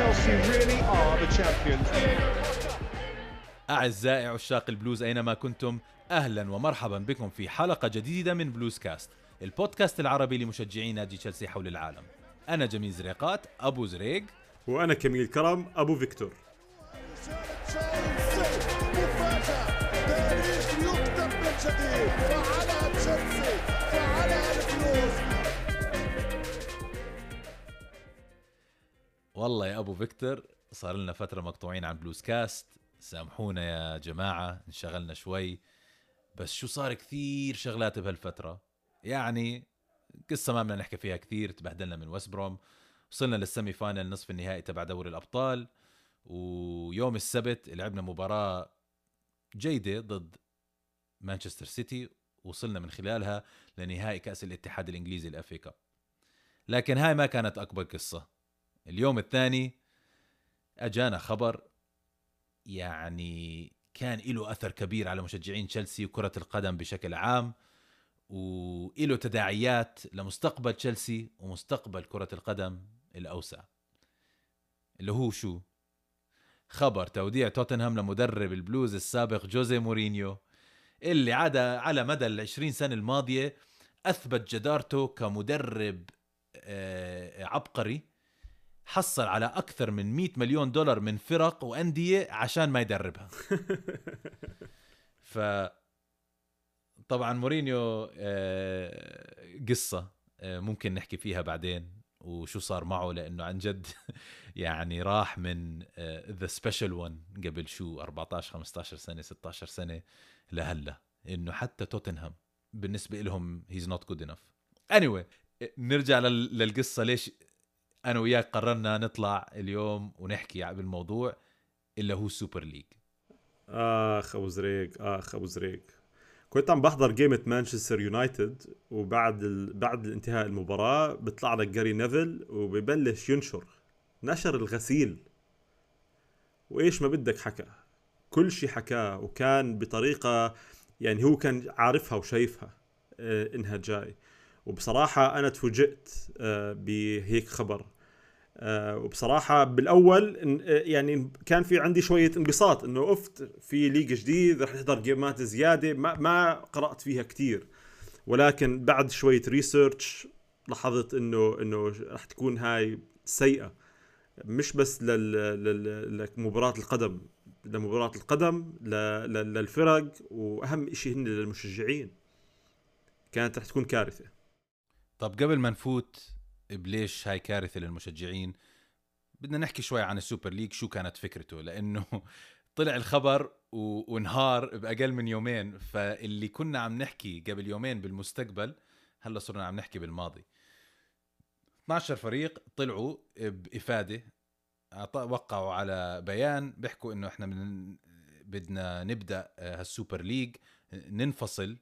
Chelsea really are the champions. أعزائي عشاق البلوز أينما كنتم أهلا ومرحبا بكم في حلقة جديدة من بلوز كاست البودكاست العربي لمشجعي نادي تشيلسي حول العالم. أنا جميل زريقات أبو زريق. وأنا كميل كرم أبو فيكتور. تاريخ والله يا أبو فيكتور صار لنا فترة مقطوعين عن بلوز كاست سامحونا يا جماعة انشغلنا شوي. بس شو صار كثير شغلات بهالفترة؟ يعني قصة ما بدنا نحكي فيها كثير تبهدلنا من ويست بروم وصلنا لل semi final نصف النهائي تبع دوري الأبطال. ويوم السبت لعبنا مباراة جيدة ضد مانشستر سيتي. وصلنا من خلالها لنهائي كأس الاتحاد الإنجليزي ال FA Cup لكن هاي ما كانت أكبر قصة. اليوم الثاني أجانا خبر يعني كان له أثر كبير على مشجعين تشيلسي وكرة القدم بشكل عام وله تداعيات لمستقبل تشيلسي ومستقبل كرة القدم الأوسع اللي هو شو؟ خبر توديع توتنهام لمدرب البلوز السابق جوزي مورينيو اللي عدا على مدى العشرين سنة الماضية أثبت جدارته كمدرب آه، عبقري حصل على أكثر من 100 مليون دولار من فرق وأندية عشان ما يدربها. ف طبعا مورينيو آه، قصة آه، ممكن نحكي فيها بعدين وشو صار معه لأنه عن جد يعني راح من the special 1 قبل شو 14 15 سنة 16 سنة لهلأ إنه حتى توتنهام بالنسبة لهم he's not good enough anyway نرجع لل- للقصة ليش أنا وياك قررنا نطلع اليوم ونحكي بالموضوع اللي هو Super League آخ أبو زريق آخ أبو زريق. كنت عم بحضر game ة مانشستر يونايتد وبعد ال... بعد انتهاء المباراة بيطلع لك جاري نيفل وببلش ينشر نشر الغسيل. وإيش ما بدك حكى كل شيء حكاه وكان بطريقة يعني هو كان عارفها وشايفها آه إنها جاي. وبصراحة أنا تفوجئت آه بهيك خبر. آه وبصراحة بالأول آه، يعني كان في عندي شوية انبساط إنه أفت في league جديد رح نحضر game ات زيادة ما, ما قرأت فيها كتير. ولكن بعد شوية research لاحظت إنه إنه رح تكون هاي سيئة. مش بس لمباراة القدم لمباراة القدم للفرق وأهم إشي هن للمشجعين. كانت رح تكون كارثة. طب قبل ما نفوت بليش هاي كارثة للمشجعين؟ بدنا نحكي شوي عن ال Super League شو كانت فكرته؟ لأنه طلع الخبر وانهار بأقل من يومين فاللي كنا عم نحكي قبل يومين بالمستقبل هلأ صرنا عم نحكي بالماضي. 12 فريق طلعوا أعط- وقعوا على بيان بيحكوا إنه إحنا من بدنا نبدأ آه، هال Super League ننفصل.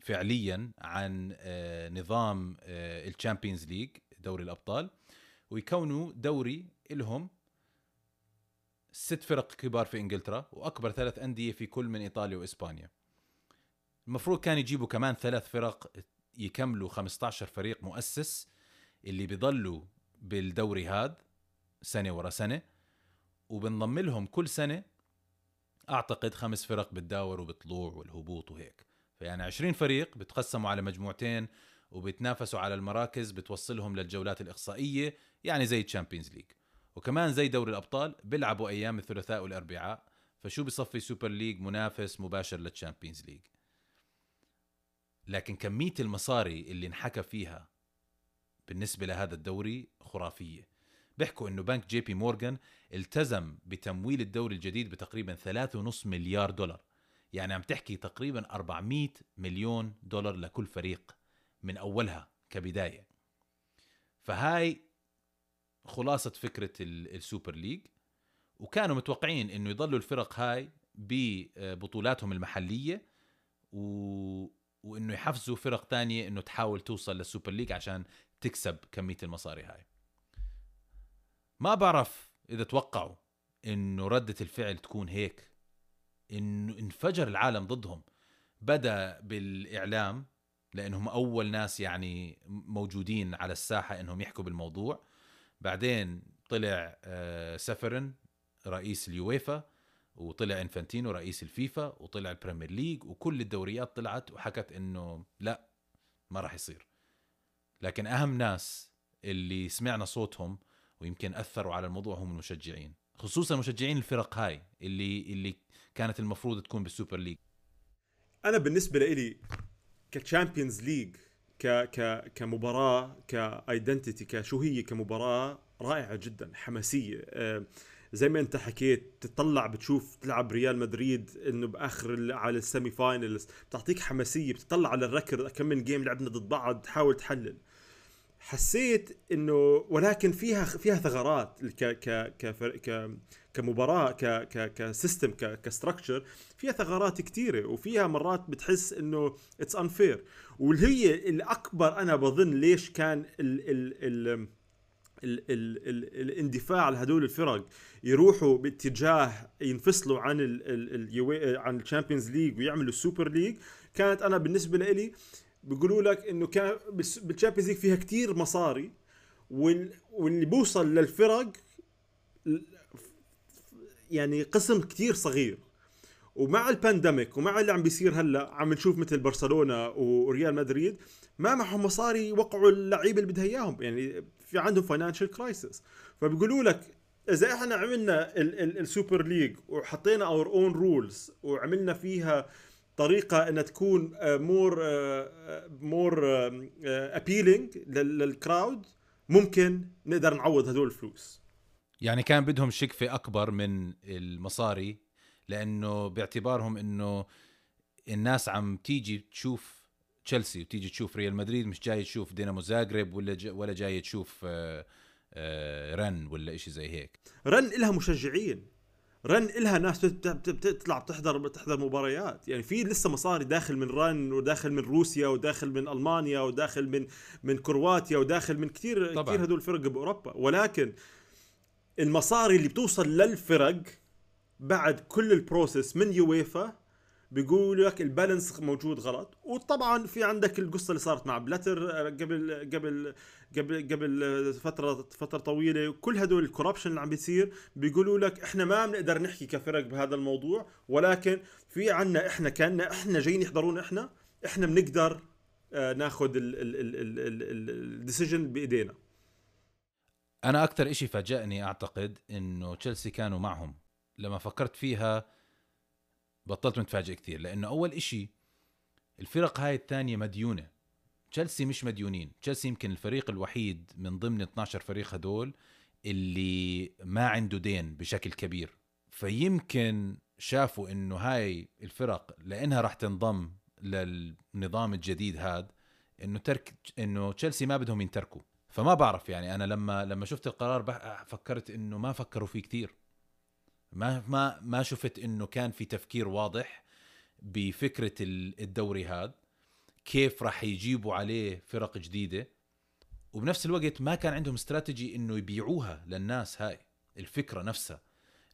فعليا عن آه، نظام ال Champions League دوري الأبطال ويكونوا دوري لهم ست فرق كبار في إنجلترا وأكبر ثلاث أندية في كل من إيطاليا وإسبانيا. المفروض كان يجيبوا كمان ثلاث فرق يكملوا 15 فريق مؤسس اللي بيضلوا بالدوري هاد سنة ورا سنة وبنضم لهم كل سنة أعتقد خمس فرق بتداور وبطلوع والهبوط وهيك. فيعني 20 فريق بتقسموا على مجموعتين وبتنافسوا على المراكز بتوصلهم للجولات الإقصائية يعني زي ال Champions League وكمان زي دوري الأبطال بيلعبوا أيام الثلاثاء والأربعاء فشو بصفي Super League منافس مباشر لل Champions League لكن كمية المصاري اللي انحكى فيها بالنسبة لهذا الدوري خرافية. بيحكوا إنه بنك جي بي مورغان التزم بتمويل الدوري الجديد بتقريبا 3.5 مليار دولار. يعني عم تحكي تقريبا 400 مليون دولار لكل فريق من أولها كبداية. فهاي خلاصة فكرة ال- ال Super League. وكانوا متوقعين إنه يضلوا الفرق هاي ببطولاتهم المحلية و... وإنه يحفزوا فرق تانية إنه تحاول توصل لل Super League عشان تكسب كمية المصاري هاي. ما بعرف إذا توقعوا إنه ردة الفعل تكون هيك. انه انفجر العالم ضدهم. بدأ بالإعلام لانهم أول ناس يعني موجودين على الساحة إنهم يحكوا بالموضوع. بعدين طلع آه، تشيفرين رئيس اليويفا وطلع إنفانتينو رئيس الفيفا وطلع ال Premier League وكل الدوريات طلعت وحكت إنه لا ما راح يصير. لكن أهم ناس اللي سمعنا صوتهم ويمكن أثروا على الموضوع هم المشجعين. خصوصا مشجعين الفرق هاي اللي اللي كانت المفروض تكون بال Super League. أنا بالنسبة لي ك Champions League ك ك كمباراة ك identity كشو هي كمباراة رائعة جدا حماسية. آه، زي ما أنت حكيت تطلع بتشوف تلعب ريال مدريد إنه بآخر على ال semi-finals بتعطيك حماسية بتطلع على الركض كم من game لعبنا ضد بعض تحاول تحلل. حسيت إنه ولكن فيها فيها ثغرات ك ك ك كمباراة ك ك ك system ك ك structure فيها ثغرات كثيره وفيها مرات بتحس إنه it's unfair واللي هي الأكبر أنا بظن ليش كان ال ال ال ال ال ال الاندفاع لهدول الفرق يروحوا باتجاه ينفصلوا عن ال ال ال عن ال Champions League ويعملوا ال Super League كانت أنا بالنسبة لي بيقولوا لك إنه كان بال Champions League فيها كتير مصاري وال واللي بوصل للفرق يعني قسم كتير صغير. ومع ال pandemic ومع اللي عم بيصير هلأ عم نشوف مثل برشلونة وريال مدريد ما معهم مصاري يوقعوا اللعيبة اللي بدها إياهم. يعني في عندهم financial crisis فبيقولوا لك إذا إحنا عملنا ال- ال- ال Super League وحطينا our own rules وعملنا فيها طريقة انها تكون more more appealing لل crowd ممكن نقدر نعوض هدول الفلوس. يعني كان بدهم شقفة أكبر من المصاري لأنه باعتبارهم أنه الناس عم تيجي تشوف تشيلسي وتيجي تشوف ريال مدريد مش جاي تشوف دينامو زاغرب ولا ج... ولا جاي تشوف آه، آه، رن ولا إشي زي هيك. رن إلها مشجعين. رن إلها ناس بتطلع بتحضر بتحضر مباريات يعني في لسه مصاري داخل من رن وداخل من روسيا وداخل من ألمانيا وداخل من من كرواتيا وداخل من كثير طبعاً. كثير هدول الفرق بأوروبا ولكن المصاري اللي بتوصل للفرق بعد كل ال process من يويفا بيقول لك ال balance موجود غلط. وطبعا في عندك القصة اللي صارت مع بلاتر آه، قبل قبل قبل قبل آه، فترة فترة طويلة. كل هدول ال corruption اللي عم بيصير بيقولوا لك إحنا ما بنقدر نحكي كفرق بهذا الموضوع. ولكن في عنا إحنا كان إحنا جايين يحضرون إحنا إحنا بنقدر آه، ناخذ ال decision بإيدينا. أنا أكثر إشي فاجأني أعتقد إنه تشيلسي كانوا معهم. لما فكرت فيها بطلت متفاجئ كثير لأنه أول إشي الفرق هاي الثانية مديونة. تشيلسي مش مديونين. تشيلسي يمكن الفريق الوحيد من ضمن 12 فريق هدول اللي ما عنده دين بشكل كبير. فيمكن شافوا إنه هاي الفرق لأنها راح تنضم للنظام الجديد هاد إنه ترك إنه تشيلسي ما بدهم ينتركوا. فما بعرف يعني أنا لما لما شفت القرار فكرت إنه ما فكروا فيه كتير. ما ما ما شفت إنه كان في تفكير واضح بفكرة ال- الدوري هاد كيف راح يجيبوا عليه فرق جديدة. وبنفس الوقت ما كان عندهم استراتيجي إنه يبيعوها للناس هاي الفكرة نفسها.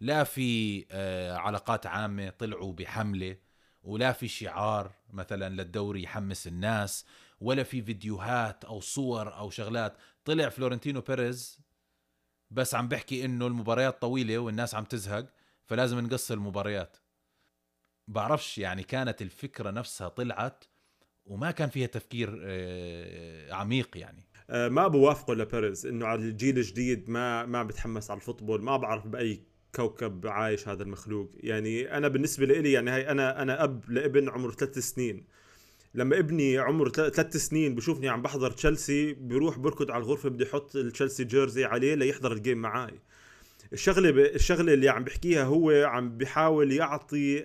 لا في آه، علاقات عامة طلعوا بحملة ولا في شعار مثلا للدوري يحمس الناس ولا في فيديوهات أو صور أو شغلات. طلع فلورنتينو بيريز بس عم بحكي إنه المباريات طويلة والناس عم تزهق فلازم نقصر المباريات. بعرفش يعني كانت الفكرة نفسها طلعت وما كان فيها تفكير آه، عميق يعني. آه، ما بوافقه لبيريز إنه على الجيل الجديد ما ما بتحمس على ال football ما بعرف بأي كوكب عايش هذا المخلوق. يعني أنا بالنسبة لي يعني هاي أنا أنا أب لابن عمره ثلاث سنين. لما ابني عمره ثلاث سنين بشوفني عم بحضر تشيلسي بيروح بركض على الغرفة بده يحط ال Chelsea jersey عليه ليحضر ال game معاي. الشغلة ب... الشغلة اللي عم بحكيها هو عم بيحاول يعطي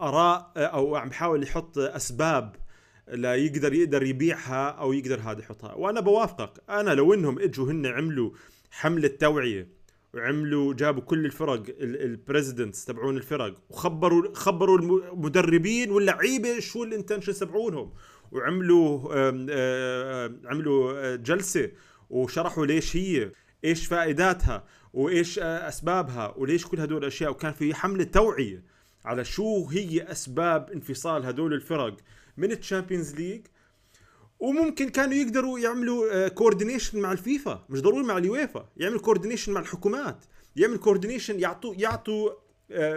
آراء أو عم بيحاول يحط أسباب لا يقدر يقدر يبيعها أو يقدر هذا يحطها. وأنا بوافقك أنا لو إنهم إجوا هن عملوا حملة توعية وعملوا جابوا كل الفرق ال presidents تبعون الفرق وخبروا خبروا المدربين واللعيبة شو ال intentions تبعونهم. وعملوا عملوا جلسة وشرحوا ليش هي إيش فائداتها وإيش أسبابها وليش كل هدول الأشياء. وكان في حملة توعية على شو هي أسباب انفصال هدول الفرق من ال Champions League وممكن كانوا يقدروا يعملوا coordination مع الفيفا. مش ضروري مع اليويفا. يعملوا coordination مع الحكومات. يعمل coordination يعطوا يعطوا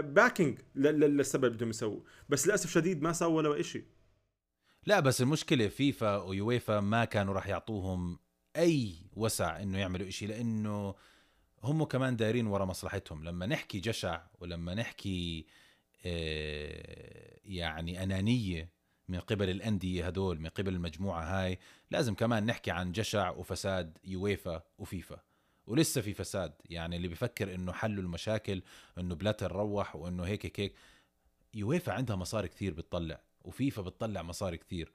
backing للسبب اللي بدهم يسووه. بس للأسف شديد ما سووا ولا شيء لا بس المشكلة FIFA و UEFA ما كانوا راح يعطوهم أي وسع إنه يعملوا إشي لأنه هم كمان دايرين ورا مصلحتهم. لما نحكي جشع ولما نحكي آه، يعني أنانية من قبل الأندية هدول من قبل المجموعة هاي. لازم كمان نحكي عن جشع وفساد يويفا وفيفا. ولسه في فساد يعني اللي بفكر إنه حلوا المشاكل إنه بلاتر روح وإنه هيك هيك هيك. يويفا عندها مصاري كثير بتطلع وفيفا بتطلع مصاري كثير.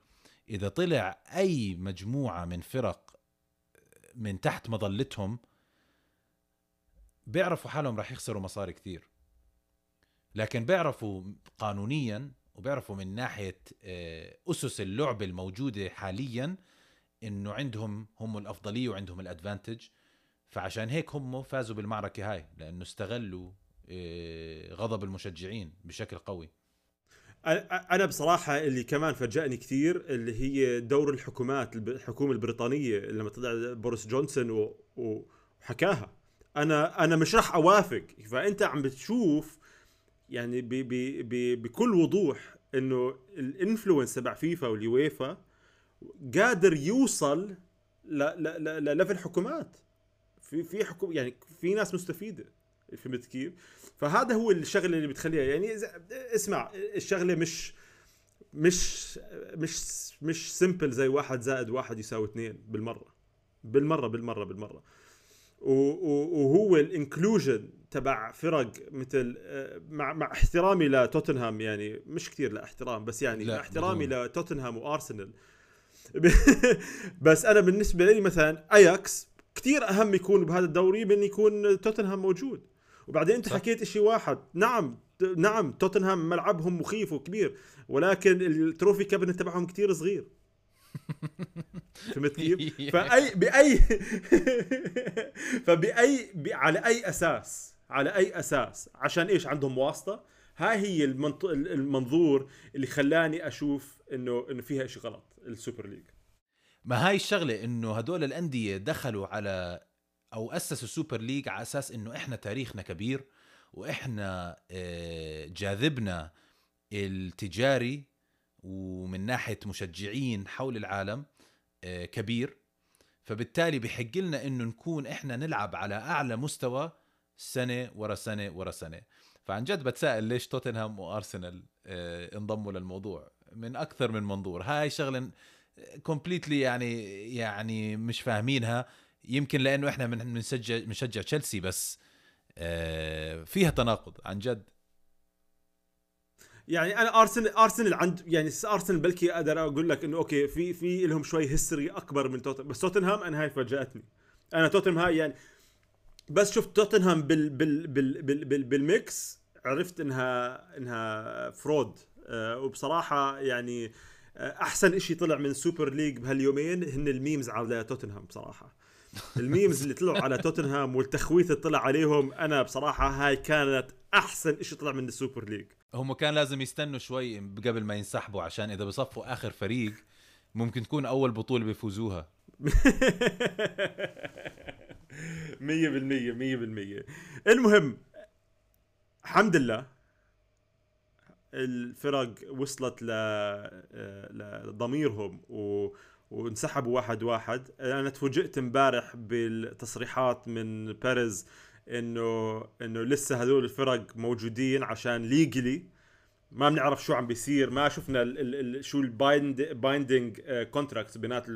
إذا طلع أي مجموعة من فرق من تحت مظلتهم بيعرفوا حالهم راح يخسروا مصاري كثير. لكن بيعرفوا قانونيا وبيعرفوا من ناحية آه، أسس اللعبه الموجودة حاليا إنه عندهم هم الأفضلية وعندهم الأدفانتج. فعشان هيك هم فازوا بالمعركة هاي لأنه استغلوا آه، غضب المشجعين بشكل قوي. أنا بصراحة اللي كمان فاجأني كثير اللي هي دور الحكومات الحكومة البريطانية لما طلع بوريس جونسون وحكاها. أنا أنا مش راح أوافق. فأنت عم بتشوف يعني ب ب ب بكل وضوح إنه ال influence تبع FIFA وال UEFA قادر يوصل لل level حكومات. في في حكومه يعني في ناس مستفيدة فهمت كيف؟ فهذا هو الشغلة اللي بتخليها. يعني اسمع الشغلة مش مش مش مش simple زي واحد زائد واحد يساوي اثنين بالمرة. بالمرة بالمرة بالمرة. وهو ال inclusion تبع فرق مثل آه، مع مع احترامي لتوتنهام يعني مش كثير لا احترام بس يعني لا، مع احترامي بدون. لتوتنهام وأرسنال بس أنا بالنسبة لي مثلا أياكس كثير أهم يكون بهذا الدوري من يكون توتنهام موجود وبعدين أنت صح. حكيت شيء واحد نعم نعم توتنهام ملعبهم مخيف وكبير ولكن ال trophy cabinet تبعهم كثير صغير فهمت كيف؟ فاي باي فباي ب... على أي أساس؟ على أي أساس؟ عشان إيش عندهم واسطة؟ هاي هي المنط... المنظور اللي خلاني أشوف انه إنه فيها شيء غلط ال Super League. ما هاي الشغلة إنه هدول الأندية دخلوا على أو أسسوا ال Super League على أساس إنه إحنا تاريخنا كبير وإحنا آه، جاذبنا التجاري ومن ناحية مشجعين حول العالم آه، كبير. فبالتالي بحق لنا إنه نكون إحنا نلعب على أعلى مستوى سنة ورا سنة ورا سنة. فعن جد بتساءل ليش توتنهام وأرسنال آه، انضموا للموضوع؟ من أكثر من منظور. هاي شغلة كومبليتلي يعني يعني مش فاهمينها. يمكن لأنه إحنا بنشجع بنشجع تشيلسي بس آه، فيها تناقض. عن جد يعني أنا ارسنال أرسنال عند يعني أرسنال بلكي أقدر أقول لك إنه okay في في لهم شوي history أكبر من توتنهام بس توتنهام أنا هاي فاجأتني. أنا توتنهام هاي يعني بس شفت توتنهام بال بال بال بال بال بال mix عرفت انها إنها fraud أه وبصراحة يعني آه، أحسن إشي طلع من ال Super League بهاليومين هن ال memes على توتنهام بصراحة. ال memes اللي طلعوا على توتنهام والتخويت اللي طلع عليهم أنا بصراحة هاي كانت أحسن إشي طلع من ال Super League هم كان لازم يستنوا شوي قبل ما ينسحبوا عشان إذا بصفوا آخر فريق ممكن تكون أول بطولة بيفوزوها. مية بالمية مية بالمية. المهم الحمد لله الفرق وصلت ل لضميرهم و... وانسحبوا واحد واحد. أنا تفوجئت امبارح بالتصريحات من بيريز إنه إنه لسه هذول الفرق موجودين عشان ليجلي ما بنعرف شو عم بيصير. ما شفنا ال ال ال شو البايند بايندينج كونتراكت بينات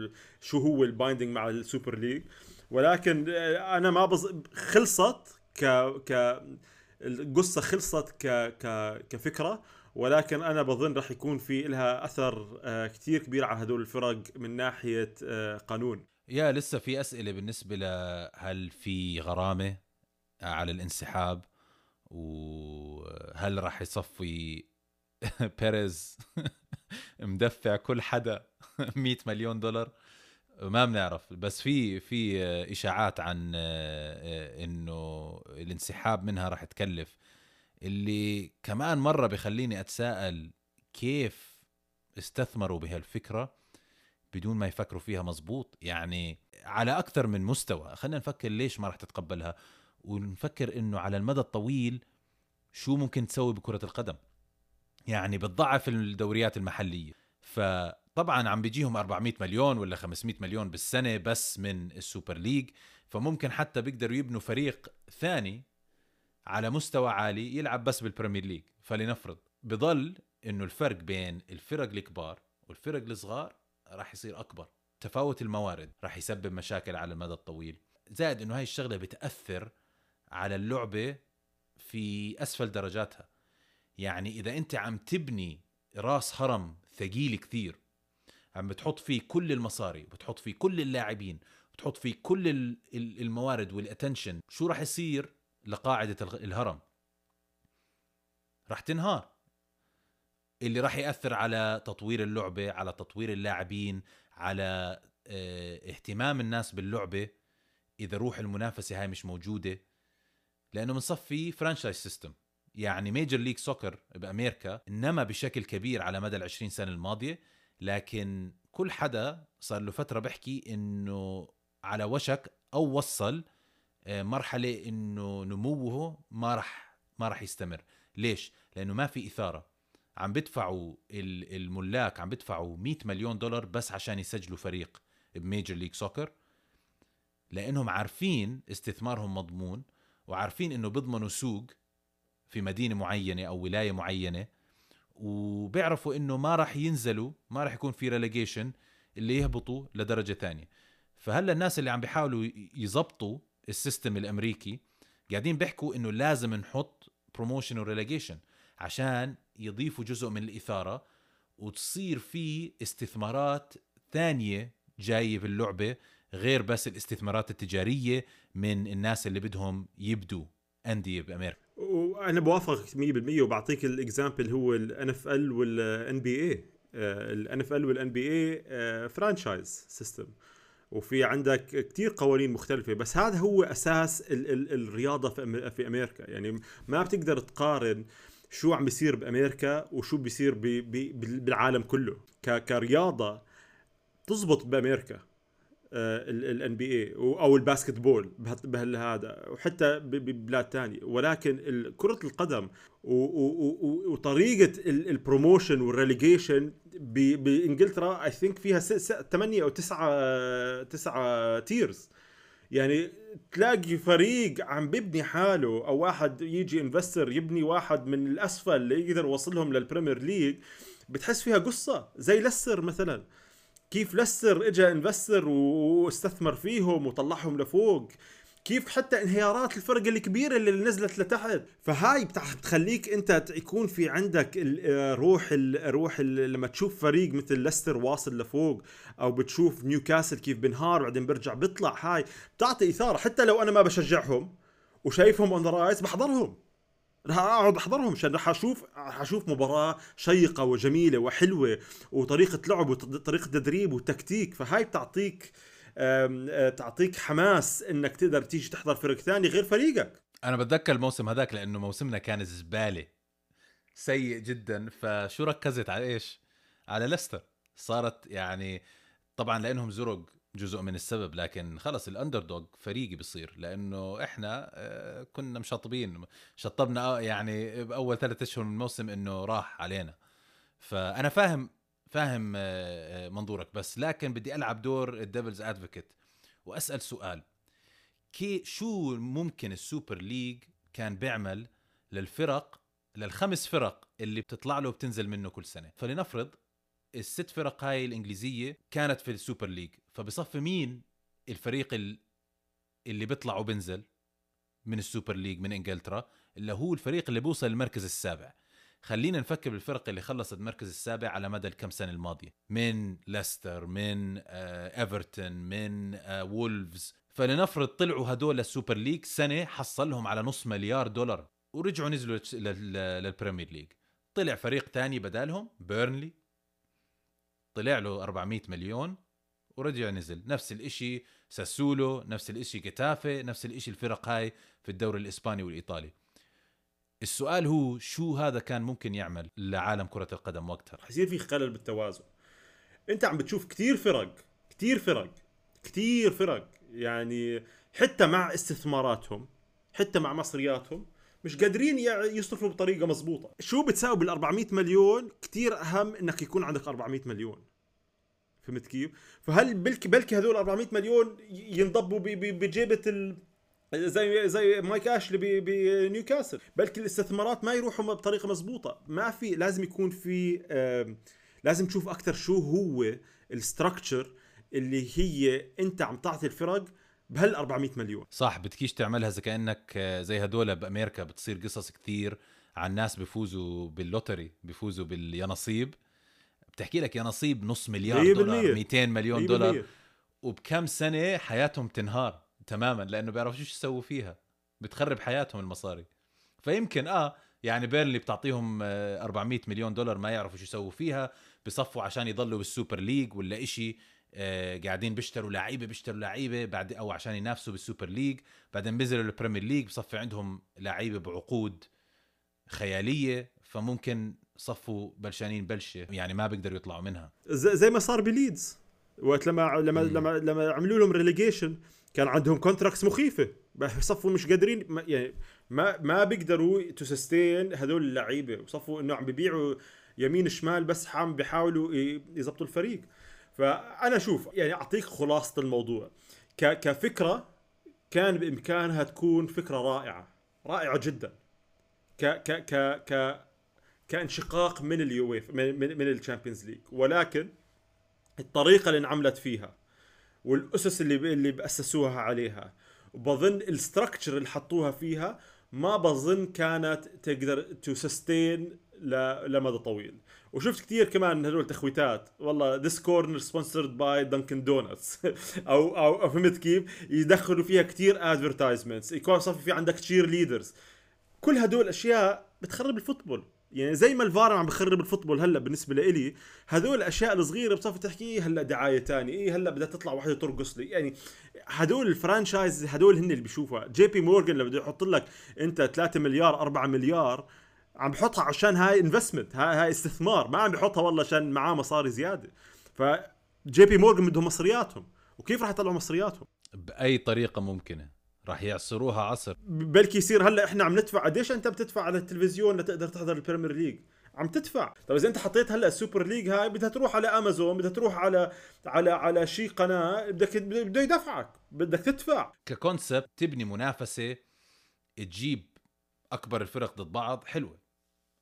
شو هو البايندينج مع السوبر ليج ولكن آه، أنا ما بظ... خلصت ك ك القصة خلصت ك ك كفكرة. ولكن أنا بظن راح يكون في لها أثر آه، كتير كبير على هدول الفرق من ناحية آه، قانون. يا لسه في أسئلة بالنسبة لهل في غرامة؟ على الانسحاب وهل راح يصفي بيريز مدفع كل حدا 100 مليون دولار؟ ما بنعرف. بس في في إشاعات عن إنه الانسحاب منها راح تكلف. اللي كمان مرة بخليني أتساءل كيف استثمروا بهالفكرة بدون ما يفكروا فيها مزبوط يعني على أكثر من مستوى. خلينا نفكر ليش ما راح تتقبلها. ونفكر إنه على المدى الطويل شو ممكن تسوي بكرة القدم. يعني بتضعف الدوريات المحلية. فطبعا عم بيجيهم 400 مليون ولا 500 مليون بالسنة بس من السوبر ليج. فممكن حتى بيقدروا يبنوا فريق ثاني على مستوى عالي يلعب بس بال Premier League. فلنفرض بضل إنه الفرق بين الفرق الكبار والفرق الصغار راح يصير أكبر. تفاوت الموارد راح يسبب مشاكل على المدى الطويل. زائد إنه هاي الشغلة بتأثر على اللعبة في أسفل درجاتها. يعني إذا أنت عم تبني راس هرم ثقيل كثير عم بتحط فيه كل المصاري بتحط فيه كل اللاعبين بتحط فيه كل ال- ال- الموارد وال attention شو راح يصير لقاعدة الهرم؟ راح تنهار. اللي راح يأثر على تطوير اللعبة على تطوير اللاعبين على آه اهتمام الناس باللعبة إذا روح المنافسة هاي مش موجودة لأنه بنصفي franchise system يعني Major League Soccer بامريكا إنه نما بشكل كبير على مدى ال 20 سنة الماضية. لكن كل حدا صار له فترة بحكي إنه على وشك أو وصل آه، مرحلة إنه نموه ما راح ما راح يستمر. ليش؟ لأنه ما في إثارة. عم بدفعوا ال- الملاك عم بدفعوا 100 مليون دولار بس عشان يسجلوا فريق ب Major League Soccer. لأنهم عارفين استثمارهم مضمون. وعارفين إنه بيضمنوا سوق في مدينة معينة أو ولاية معينة وبيعرفوا إنه ما راح ينزلوا ما راح يكون في ريليجيشن اللي يهبطوا لدرجة ثانية فهلأ الناس اللي عم بيحاولوا ي- يزبطوا ال system الأمريكي قاعدين بيحكوا إنه لازم نحط promotion و relegation عشان يضيفوا جزء من الإثارة وتصير في استثمارات ثانية جاية باللعبة غير بس الاستثمارات التجارية من الناس اللي بدهم يبدوا أندية بأمريكا. وأنا بوافقك 100% وبعطيك ال example هو ال NFL وال NBA ال NFL وال NBA franchise system وفي عندك كتير قوانين مختلفة بس هذا هو أساس ال ال الرياضة في, في أمريكا. يعني ما بتقدر تقارن شو عم بيصير بأمريكا وشو بيصير بي بي بالعالم كله. كرياضة تزبط بأمريكا. ال NBA أو ال basketball بهالهذا وحتى ببلاد تانية. ولكن كرة القدم و- و- و- وطريقة ال- ال promotion وال relegation بإنجلترا I think فيها 8 أو 9 9 tiers يعني تلاقي فريق عم بيبني حاله أو واحد يجي investor يبني واحد من الأسفل اللي يقدر يوصلهم لل Premier League بتحس فيها قصة زي ليستر مثلا. كيف ليستر اجى investor واستثمر فيهم وطلعهم لفوق؟ كيف حتى انهيارات الفرق الكبيرة اللي نزلت لتحت؟ فهاي بتخليك أنت يكون في عندك آه، روح ال- روح ال- لما تشوف فريق مثل ليستر واصل لفوق أو بتشوف نيوكاسل كيف بنهار وبعدين بيرجع بيطلع هاي بتعطي إثارة حتى لو أنا ما بشجعهم وشايفهم on the rise بحضرهم. رح أقعد أحضرهم عشان رح أشوف رح أشوف مباراة شيقة وجميلة وحلوة وطريقة لعب وطريقه تدريب وتكتيك. فهاي بتعطيك آه، تعطيك حماس إنك تقدر تيجي تحضر فرق ثاني غير فريقك. أنا بتذكر الموسم هذاك لأنه موسمنا كان زبالة سيء جدا. فشو ركزت على إيش؟ على ليستر. صارت يعني طبعا لأنهم زرق جزء من السبب لكن خلص الاندر دوغ فريقي بصير لأنه إحنا آه، كنا مشطبين شطبنا آه، يعني بأول ثلاثة أشهر من الموسم إنه راح علينا. فأنا فاهم فاهم آه، منظورك بس لكن بدي ألعب دور ال devil's advocate وأسأل سؤال. كي شو ممكن ال Super League كان بيعمل للفرق للخمس فرق اللي بتطلع له وبتنزل منه كل سنة؟ فلنفرض الست فرق هاي الإنجليزية كانت في ال Super League فبصفي مين الفريق ال- اللي بيطلع وبنزل من ال Super League من إنجلترا؟ اللي هو الفريق اللي بيوصل المركز السابع. خلينا نفكر بالفرق اللي خلصت المركز السابع على مدى الكم سنة الماضية. من ليستر من آه إيفرتون من آه وولفز. فلنفرض طلعوا هدول ال Super League سنة حصلهم على نص مليار دولار ورجعوا نزلوا لل Premier League. طلع فريق تاني بدالهم بيرنلي. طلع له 400 مليون ورجع نزل. نفس الإشي ساسولو نفس الإشي جيتافي نفس الإشي الفرق هاي في الدوري الإسباني والإيطالي. السؤال هو شو هذا كان ممكن يعمل لعالم كرة القدم وقتها رح يصير في خلل بالتوازن. أنت عم بتشوف كتير فرق كتير فرق كتير فرق. يعني حتى مع استثماراتهم حتى مع مصرياتهم مش قادرين يصرفوا بطريقة مزبوطه شو بتساوي بال 400 مليون؟ كتير أهم إنك يكون عندك 400 مليون. فهمت كيف؟ فهل بلكي بلكي هذول 400 مليون ينضبوا بجيبة ال زي زي مايك أشلي بنيوكاسل بلكي الاستثمارات ما يروحوا بطريقة مزبوطه ما في لازم يكون في لازم تشوف أكثر شو هو ال structure اللي هي أنت عم تعطي الفرق بهال 400 مليون. صح بتكيش تعملها زي كأنك آه، زي هدول بأمريكا بتصير قصص كتير عن ناس بيفوزوا بال lottery بيفوزوا باليانصيب. بتحكي لك يانصيب نص مليار 100% دولار 200 مليون دولار. 100%. وبكم سنة حياتهم تنهار تماما لأنه بيعرفوا شو يسووا فيها. بتخرب حياتهم المصاري. فيمكن آه يعني بيرلي بتعطيهم آه، 400 مليون دولار ما يعرفوا شو يسووا فيها بصفوا عشان يضلوا بال Super League ولا إشي. آه، قاعدين بيشتروا لعيبة بيشتروا لعيبة بعد أو عشان ينافسوا بال Super League. بعدين بينزلوا ال Premier League بصفي عندهم لعيبة بعقود خيالية فممكن صفوا بلشانين بلشة يعني ما بيقدروا يطلعوا منها. زي, ما صار بليدز. وقت لما لما مم. لما لما عملوا لهم ريليجيشن كان عندهم contracts مخيفة. بصفوا مش قادرين ما يعني ما ما بيقدروا تـ sustain هذول اللعيبة. وصفوا إنه عم بيبيعوا يمين شمال بس عم بيحاولوا ي- يزبطوا الفريق. فأنا شوف يعني أعطيك خلاصة الموضوع. كفكرة كان بإمكانها تكون فكرة رائعة رائعة جدا. ك ك ك ك كانشقاق من اليويفا من من, من ال Champions League ولكن الطريقة اللي انعملت فيها والأسس اللي اللي بأسسوها عليها وبظن ال structure اللي حطوها فيها ما بظن كانت تقدر تـ sustain لمدى طويل. وشفت كثير كمان هدول تخويتات والله this corner sponsored by Dunkin' Donuts أو أو فهمت كيف؟ يدخلوا فيها كثير advertisements يكون صافي في عندك cheerleaders كل هدول أشياء بتخرب ال football. يعني زي ما الفار عم بخرب ال football هلأ بالنسبة لإلي هدول الأشياء الصغيرة بتصفي تحكي هلأ دعاية تاني إيه هلأ بدها تطلع واحدة ترقص لي يعني هدول ال franchise هدول هن اللي بيشوفها JP Morgan لما بده يحط لك أنت 3 مليار 4 مليار عم بحطها عشان هاي investment هاي, هاي استثمار. ما عم بحطها والله عشان معاه مصاري زيادة. ف JP Morgan بدهم مصرياتهم. وكيف راح يطلعوا مصرياتهم؟ بأي طريقة ممكنة. راح يعصروها عصر. بلكي يصير هلأ إحنا عم ندفع. قديش أنت بتدفع على التلفزيون لتقدر تحضر ال Premier League؟ عم تدفع. طب إذا أنت حطيت هلأ ال Super League هاي بدها تروح على أمازون بدها تروح على على على شي قناة بدك بده يدفعك. بدك تدفع. ك concept تبني منافسة تجيب أكبر الفرق ضد بعض. حلوة.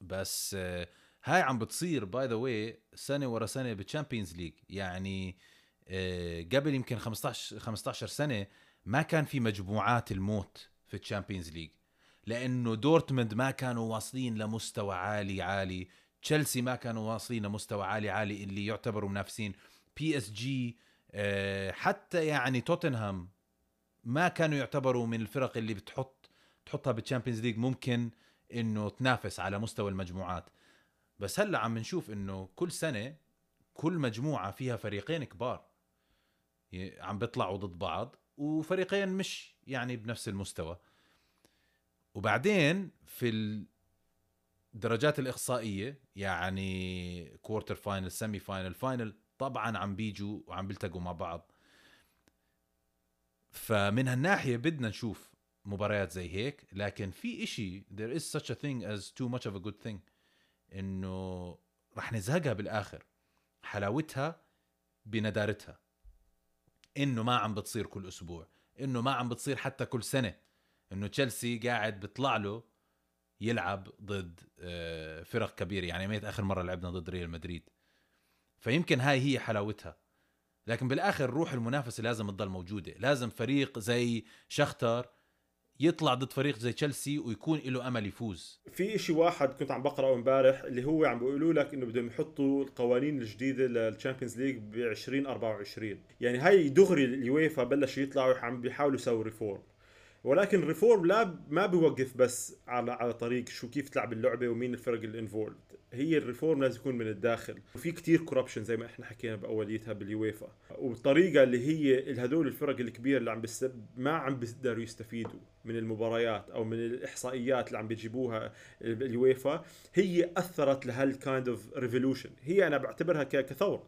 بس آه، هاي عم بتصير by the way سنة ورا سنة بال Champions League يعني آه، قبل يمكن 15 15 سنة ما كان في مجموعات الموت في ال Champions League لأنه دورتموند ما كانوا واصلين لمستوى عالي عالي. تشيلسي ما كانوا واصلين لمستوى عالي عالي اللي يعتبروا منافسين. PSG حتى يعني توتنهام ما كانوا يعتبروا من الفرق اللي بتحط تحطها بال Champions League ممكن إنه تنافس على مستوى المجموعات. بس هلأ عم نشوف إنه كل سنة كل مجموعة فيها فريقين كبار. عم بيطلعوا ضد بعض وفريقين مش يعني بنفس المستوى. وبعدين في الدرجات الإقصائية يعني quarter final semi final final طبعا عم بيجوا وعم بيلتقوا مع بعض. فمن هالناحية بدنا نشوف مباريات زي هيك لكن في إشي there is such a thing as too much of a good thing إنه رح نزهقها بالآخر. حلاوتها بندارتها إنه ما عم بتصير كل أسبوع إنه ما عم بتصير حتى كل سنة. إنه تشيلسي قاعد بيطلع له يلعب ضد آه، فرق كبيرة. يعني ميت آخر مرة لعبنا ضد ريال مدريد. فيمكن هاي هي حلاوتها. لكن بالآخر روح المنافسة لازم تضل موجودة. لازم فريق زي شختر يطلع ضد فريق زي تشيلسي ويكون له أمل يفوز. في إشي واحد كنت عم بقرأه امبارح اللي هو عم بيقولوا لك إنه بدهم يحطوا القوانين الجديدة لل Champions League ب 2024 يعني هاي دغري اليويفا بلش يطلعوا عم بيحاولوا يسووا reform ولكن ال reform لا ما بيوقف بس على على طريق شو كيف تلعب اللعبة ومين الفرق ال involved هي ال reform لازم يكون من الداخل. وفي كتير corruption زي ما إحنا حكينا بأوليتها باليويفا. والطريقة اللي هي هدول الفرق الكبيرة اللي عم بس ما عم بيقدروا يستفيدوا من المباريات أو من الإحصائيات اللي عم بيجيبوها اليويفا هي أثرت لهال kind of revolution هي أنا بعتبرها كثورة.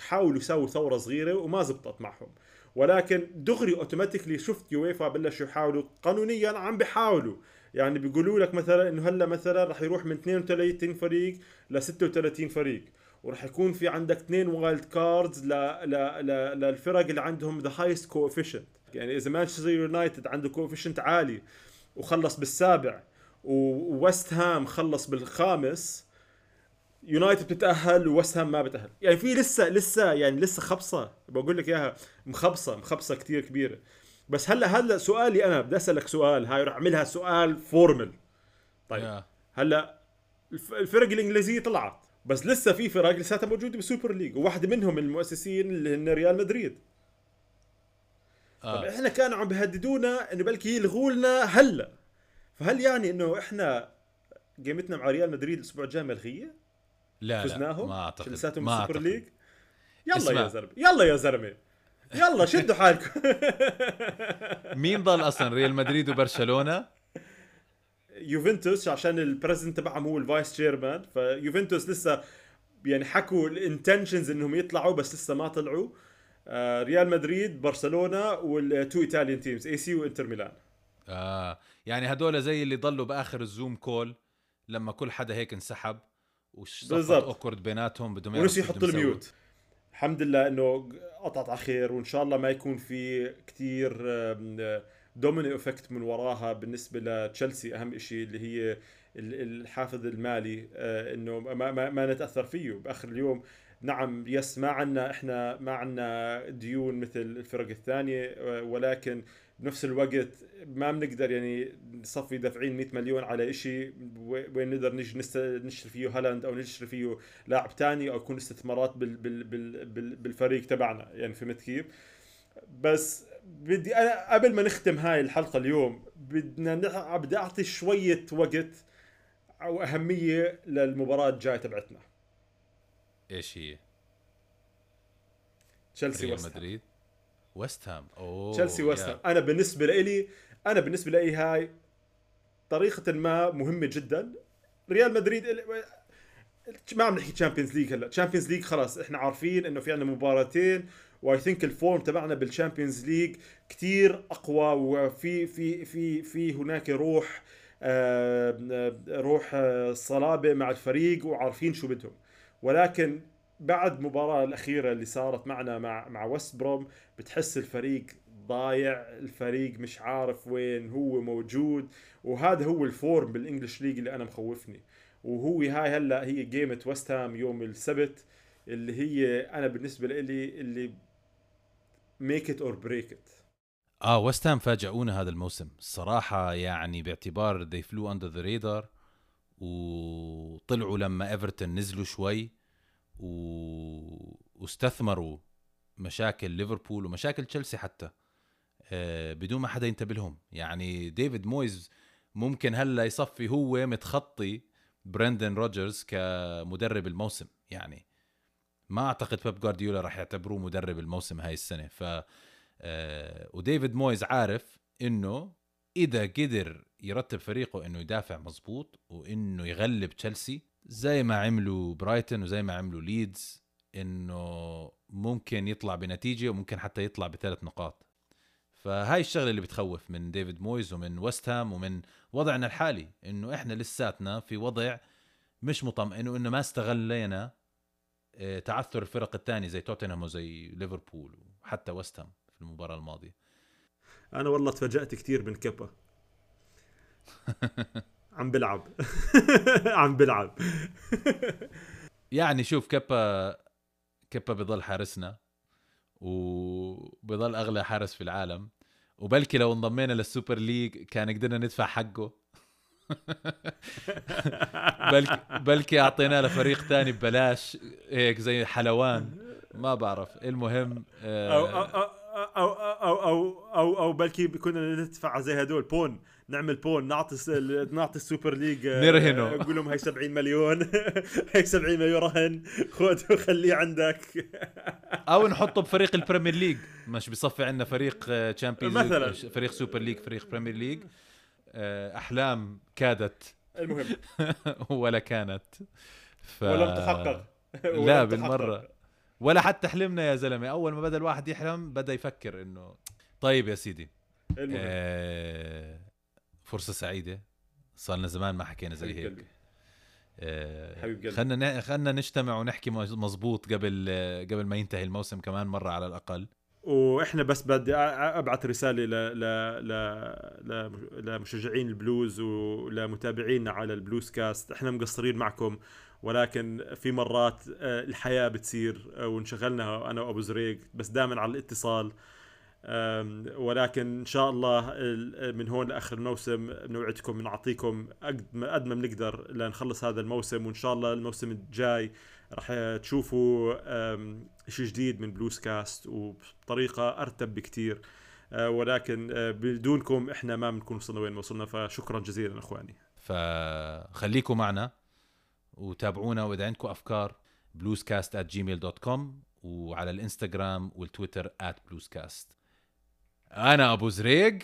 حاولوا يسووا ثورة صغيرة وما زبطت معهم. ولكن دغري automatically شفت يويفا بلشوا يحاولوا قانونيا عم بيحاولوا يعني بيقولوا لك مثلا إنه هلأ مثلا رح يروح من 32 فريق ل 36 فريق. ورح يكون في عندك اثنين wild cards ل... ل... ل... للفرق اللي عندهم the highest coefficient يعني إذا مانشستر يونايتد عنده coefficient عالي وخلص بالسابع وويست هام خلص بالخامس يونايتد بتتاهل وويست هام ما بتأهل. يعني في لسه لسه يعني لسه خبصة. بقول لك إياها مخبصة مخبصة كتير كبيرة. بس هلا هلأ سؤالي أنا بدي أسألك سؤال. هاي رح أعملها سؤال formal طيب. يا. هلأ الف- الفرق الإنجليزية طلعت. بس لسه في فرق لساتها موجودة بال Super League. وواحدة منهم المؤسسين اللي هن ريال مدريد. طب آه. إحنا كانوا عم بيهددونا إنه بلكي يلغوا لنا هلأ. فهل يعني إنه إحنا game تنا مع ريال مدريد الأسبوع الجاي ملغية؟ لا لا فزناهم؟ ما أعتقد لساتهم أعتقد. league؟ يلا اسمع. يا زلمة يلا يا زلمة يلا شدوا حالكم مين ضل أصلا ريال مدريد وبرشلونة يوفنتوس عشان ال president تبعهم هو ال vice chairman فيوفنتوس لسه يعني حكوا ال intentions إنهم يطلعوا بس لسه ما طلعوا آه، ريال مدريد برشلونة وال two Italian teams AC وإنتر ميلان آه يعني هدول زي اللي ضلوا بآخر ال Zoom call لما كل حدا هيك انسحب وصفت بالضبط. awkward بيناتهم بدهم ونسي يسووا. ال mute الحمد لله إنه قطعت على خير وإن شاء الله ما يكون في كتير domino effect من وراها بالنسبة لتشيلسي أهم شيء اللي هي ال- الحافز المالي آه، إنه ما, ما, ما نتأثر فيه بآخر اليوم نعم yes ما عنا إحنا ما عنا ديون مثل الفرق الثانية ولكن بنفس الوقت ما بنقدر يعني نصفي دافعين 100 مليون على شيء وين نقدر نجي نشتري فيه هالاند أو نشتري فيه لاعب تاني أو يكون استثمارات بال بال بال بال بالفريق تبعنا يعني فهمت كيف؟ بس بدي أنا قبل ما نختم هاي الحلقة اليوم بدنا بدي أعطي شوية وقت أو أهمية للمباراة الجاية تبعتنا إيش هي؟ تشيلسي وست. مدريد ويست هام أوه تشيلسي وست. هام أنا بالنسبة لي أنا بالنسبة لي هاي طريقة ما مهمة جدا ريال مدريد ما عم نحكي Champions League هلأ Champions League خلاص إحنا عارفين إنه في عندنا مباراتين و I think ال form تبعنا بال Champions League كتير أقوى وفي في في في هناك روح آه، آه، روح آه، صلابة مع الفريق وعارفين شو بدهم ولكن بعد المباراة الأخيرة اللي صارت معنا مع مع وست بروم بتحس الفريق ضايع الفريق مش عارف وين هو موجود وهذا هو ال form بال English League اللي أنا مخوفني. وهو هاي هلأ هي جيمة وست هام يوم السبت اللي هي أنا بالنسبة لي اللي make it or break it آه ويست هام فاجئونا هذا الموسم. الصراحه يعني باعتبار they flew under the radar. وطلعوا لما ايفرتون نزلوا شوي و... واستثمروا مشاكل ليفربول ومشاكل تشيلسي حتى. آه بدون ما حدا ينتبه لهم. يعني ديفيد مويز ممكن هلا يصفي هو متخطي برندن روجرز كمدرب الموسم. يعني ما أعتقد بيب جوارديولا راح يعتبروه مدرب الموسم هاي السنة. ف آه، وديفيد مويز عارف إنه إذا قدر يرتب فريقه إنه يدافع مزبوط وإنه يغلب تشيلسي زي ما عملوا برايتون وزي ما عملوا ليدز إنه ممكن يطلع بنتيجة وممكن حتى يطلع بثلاث نقاط. فهاي الشغلة اللي بتخوف من ديفيد مويز ومن ويست هام ومن وضعنا الحالي إنه إحنا لساتنا في وضع مش مطمئن وإنه ما استغلينا آه، تعثر الفرق الثانية زي توتنهام وزي ليفربول وحتى ويست هام في المباراة الماضية. أنا والله تفاجأت كثير من كبا عم بلعب. عم بلعب. يعني شوف كبا كبا بضل حارسنا وبضل أغلى حارس في العالم. وبلكي لو انضمينا لل Super League كان قدرنا ندفع حقه. بلكي بلكي أعطيناه لفريق تاني ببلاش. هيك زي حلوان. ما بعرف. المهم آه أو أو أو أو أو, أو بلكي كنا ندفع زي هدول pawn نعمل pawn نعطي نعطي ال Super League آه، نرهنه. نقول لهم هي 70 مليون هي 70 مليون رهن خذ وخليه عندك. أو نحطه بفريق ال Premier League. مش بيصفي عندنا فريق Champions مثلاً. فريق Super League فريق Premier League آه، أحلام كادت. المهم. ولا كانت. ف... ولم تحقق ولم لا تحقق. بالمرة. ولا حتى حلمنا يا زلمة. أول ما بدأ الواحد يحلم بدأ يفكر إنه طيب يا سيدي. المهم. آه فرصة سعيدة. صار لنا زمان ما حكينا زي هيك. آه. خلنا خلنا نجتمع ونحكي مز- مزبوط قبل قبل ما ينتهي الموسم كمان مرة على الأقل. وإحنا بس بدي أبعث رسالة ل ل ل ل لمشجعين البلوز ولمتابعينا على البلوز كاست. إحنا مقصرين معكم. ولكن في مرات آه، الحياة بتصير آه، وانشغلنا أنا وأبو زريق بس دائما على الاتصال. ولكن إن شاء الله ال- من هون لآخر الموسم بنوعدكم بنعطيكم قد ما قد ما بنقدر لنخلص هذا الموسم وإن شاء الله الموسم الجاي راح تشوفوا شيء جديد من بلوز كاست وبطريقة أرتب بكتير. آه، ولكن آه، بدونكم إحنا ما بنكون وصلنا وين وصلنا فشكرا جزيلا أخواني. فخليكم معنا. وتابعونا وإذا عندكم أفكار bluescast at gmail.com وعلى الإنستغرام والتويتر at bluescast. أنا أبو زريق.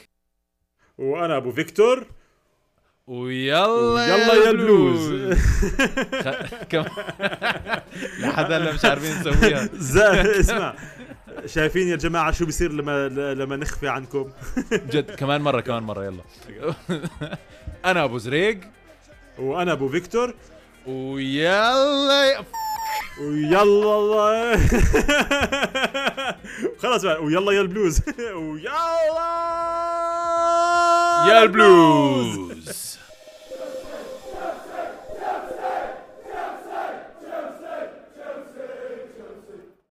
وأنا أبو فيكتور. ويلا يلا يا البلوز كم؟ لحد هلا مش عارفين نسويها. اسمع شايفين يا جماعة شو بيصير لما لما نخفي عنكم. جد كمان مرة كمان مرة يلا. أنا أبو زريق. وأنا أبو فيكتور. ويلا يا- ويلا الله. خلاص بقى ويلا يا البلوز. ويلا يا البلوز.